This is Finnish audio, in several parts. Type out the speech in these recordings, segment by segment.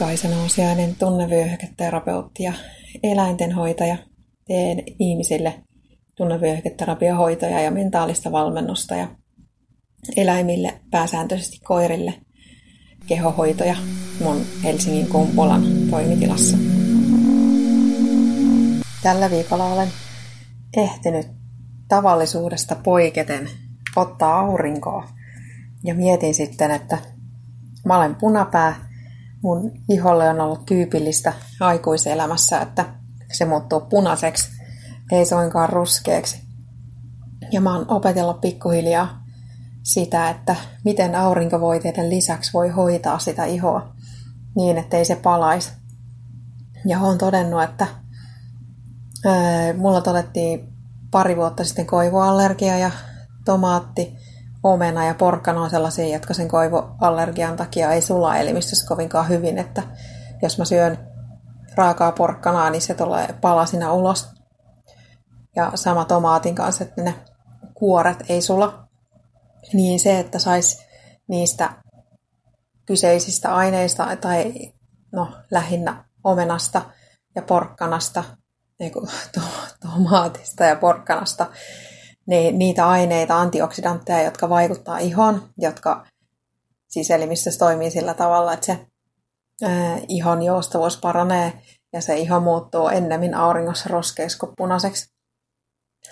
Kaisa Nousiainen, tunnevyöhyketerapeutti ja eläintenhoitaja. Teen ihmisille tunnevyöhyketerapiahoitoja ja mentaalista valmennusta ja eläimille, pääsääntöisesti koirille, kehohoitoja mun Helsingin Kumpulan toimitilassa. Tällä viikolla olen ehtinyt tavallisuudesta poiketen ottaa aurinkoa ja mietin sitten, että mä olen punapää mun iholle on ollut tyypillistä aikuiselämässä, että se muuttuu punaiseksi, ei suinkaan ruskeaksi. Ja mä oon opetellut pikkuhiljaa sitä, että miten aurinkovoiteiden lisäksi voi hoitaa sitä ihoa niin, ettei se palaisi. Ja oon todennut, että ää, mulla todettiin pari vuotta sitten koivuallergia ja tomaatti omena ja porkkana on sellaisia, jotka sen koivuallergian takia ei sula elimistössä kovinkaan hyvin, että jos mä syön raakaa porkkanaa, niin se tulee palasina ulos. Ja sama tomaatin kanssa, että ne kuoret ei sula. Niin se, että sais niistä kyseisistä aineista tai no, lähinnä omenasta ja porkkanasta, niin kuin, to, tomaatista ja porkkanasta, niin niitä aineita, antioksidantteja, jotka vaikuttaa ihoon, jotka siselimistössä toimii sillä tavalla, että se ää, ihon joustavuus paranee ja se iho muuttuu ennemmin auringossa roskeiksi kuin punaiseksi.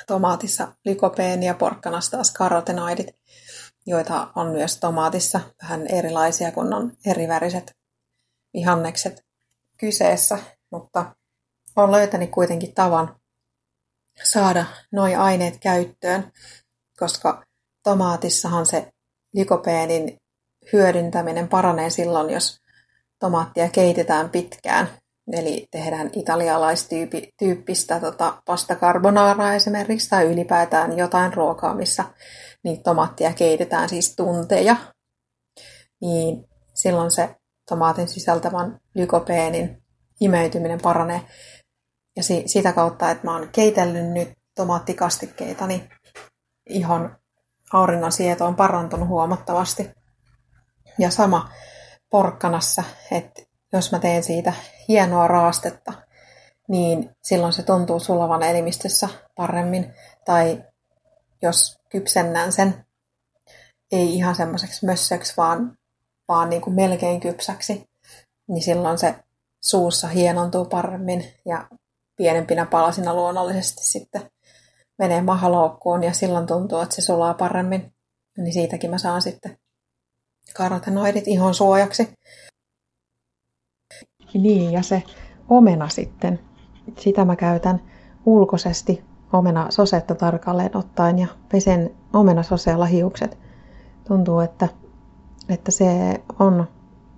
Tomaatissa lykopeeni ja porkkanassa taas karotenoidit, joita on myös tomaatissa vähän erilaisia, kun on eriväriset vihannekset kyseessä, mutta on löytänyt kuitenkin tavan saada nuo aineet käyttöön, koska tomaatissahan se likopeenin hyödyntäminen paranee silloin, jos tomaattia keitetään pitkään. Eli tehdään italialaistyyppistä tota, pasta carbonara esimerkiksi, tai ylipäätään jotain ruokaa, missä niitä tomaattia keitetään siis tunteja. Niin silloin se tomaatin sisältävän lykopeenin imeytyminen paranee. Ja si- sitä kautta, että mä oon keitellyt nyt tomaattikastikkeita, niin ihon auringon sieto on parantunut huomattavasti. Ja sama porkkanassa, että jos mä teen siitä hienoa raastetta, niin silloin se tuntuu sulavan elimistössä paremmin. Tai jos kypsennän sen, ei ihan semmoiseksi mössöksi, vaan, vaan niin kuin melkein kypsäksi, niin silloin se suussa hienontuu paremmin ja pienempinä palasina luonnollisesti sitten menee mahaloukkuun ja silloin tuntuu, että se sulaa paremmin. Niin siitäkin mä saan sitten karotenoidit ihon suojaksi. Niin, ja se omena sitten, sitä mä käytän ulkoisesti omena sosetta tarkalleen ottaen ja pesen omena soseella hiukset. Tuntuu, että, että se on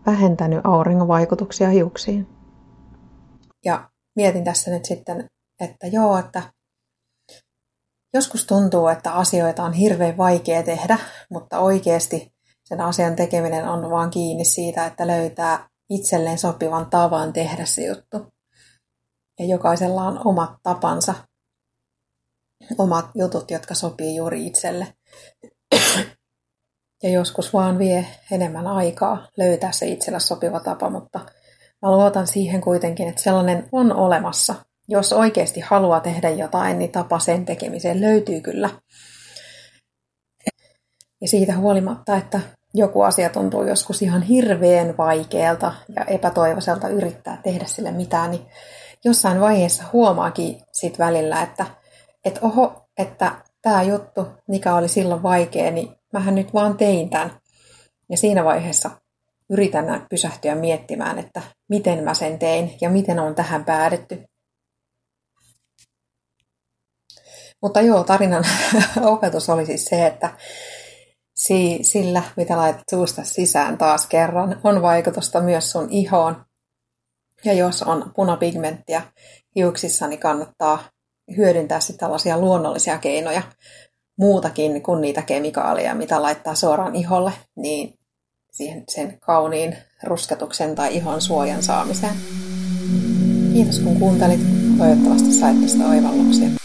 vähentänyt auringon vaikutuksia hiuksiin. Ja mietin tässä nyt sitten, että joo, että joskus tuntuu, että asioita on hirveän vaikea tehdä, mutta oikeasti sen asian tekeminen on vaan kiinni siitä, että löytää itselleen sopivan tavan tehdä se juttu. Ja jokaisella on omat tapansa, omat jutut, jotka sopii juuri itselle. Ja joskus vaan vie enemmän aikaa löytää se itsellä sopiva tapa, mutta Mä luotan siihen kuitenkin, että sellainen on olemassa. Jos oikeasti haluaa tehdä jotain, niin tapa sen tekemiseen löytyy kyllä. Ja siitä huolimatta, että joku asia tuntuu joskus ihan hirveän vaikealta ja epätoivoiselta yrittää tehdä sille mitään, niin jossain vaiheessa huomaakin sit välillä, että, että oho, että tämä juttu, mikä oli silloin vaikea, niin mähän nyt vaan tein tämän. Ja siinä vaiheessa yritän pysähtyä miettimään, että miten mä sen tein ja miten on tähän päädytty. Mutta joo, tarinan opetus oli siis se, että sillä, mitä laitat suusta sisään taas kerran, on vaikutusta myös sun ihoon. Ja jos on punapigmenttiä hiuksissa, niin kannattaa hyödyntää sitten tällaisia luonnollisia keinoja muutakin kuin niitä kemikaaleja, mitä laittaa suoraan iholle, niin siihen sen kauniin rusketuksen tai ihon suojan saamiseen. Kiitos kun kuuntelit. Toivottavasti sait tästä oivalluksia.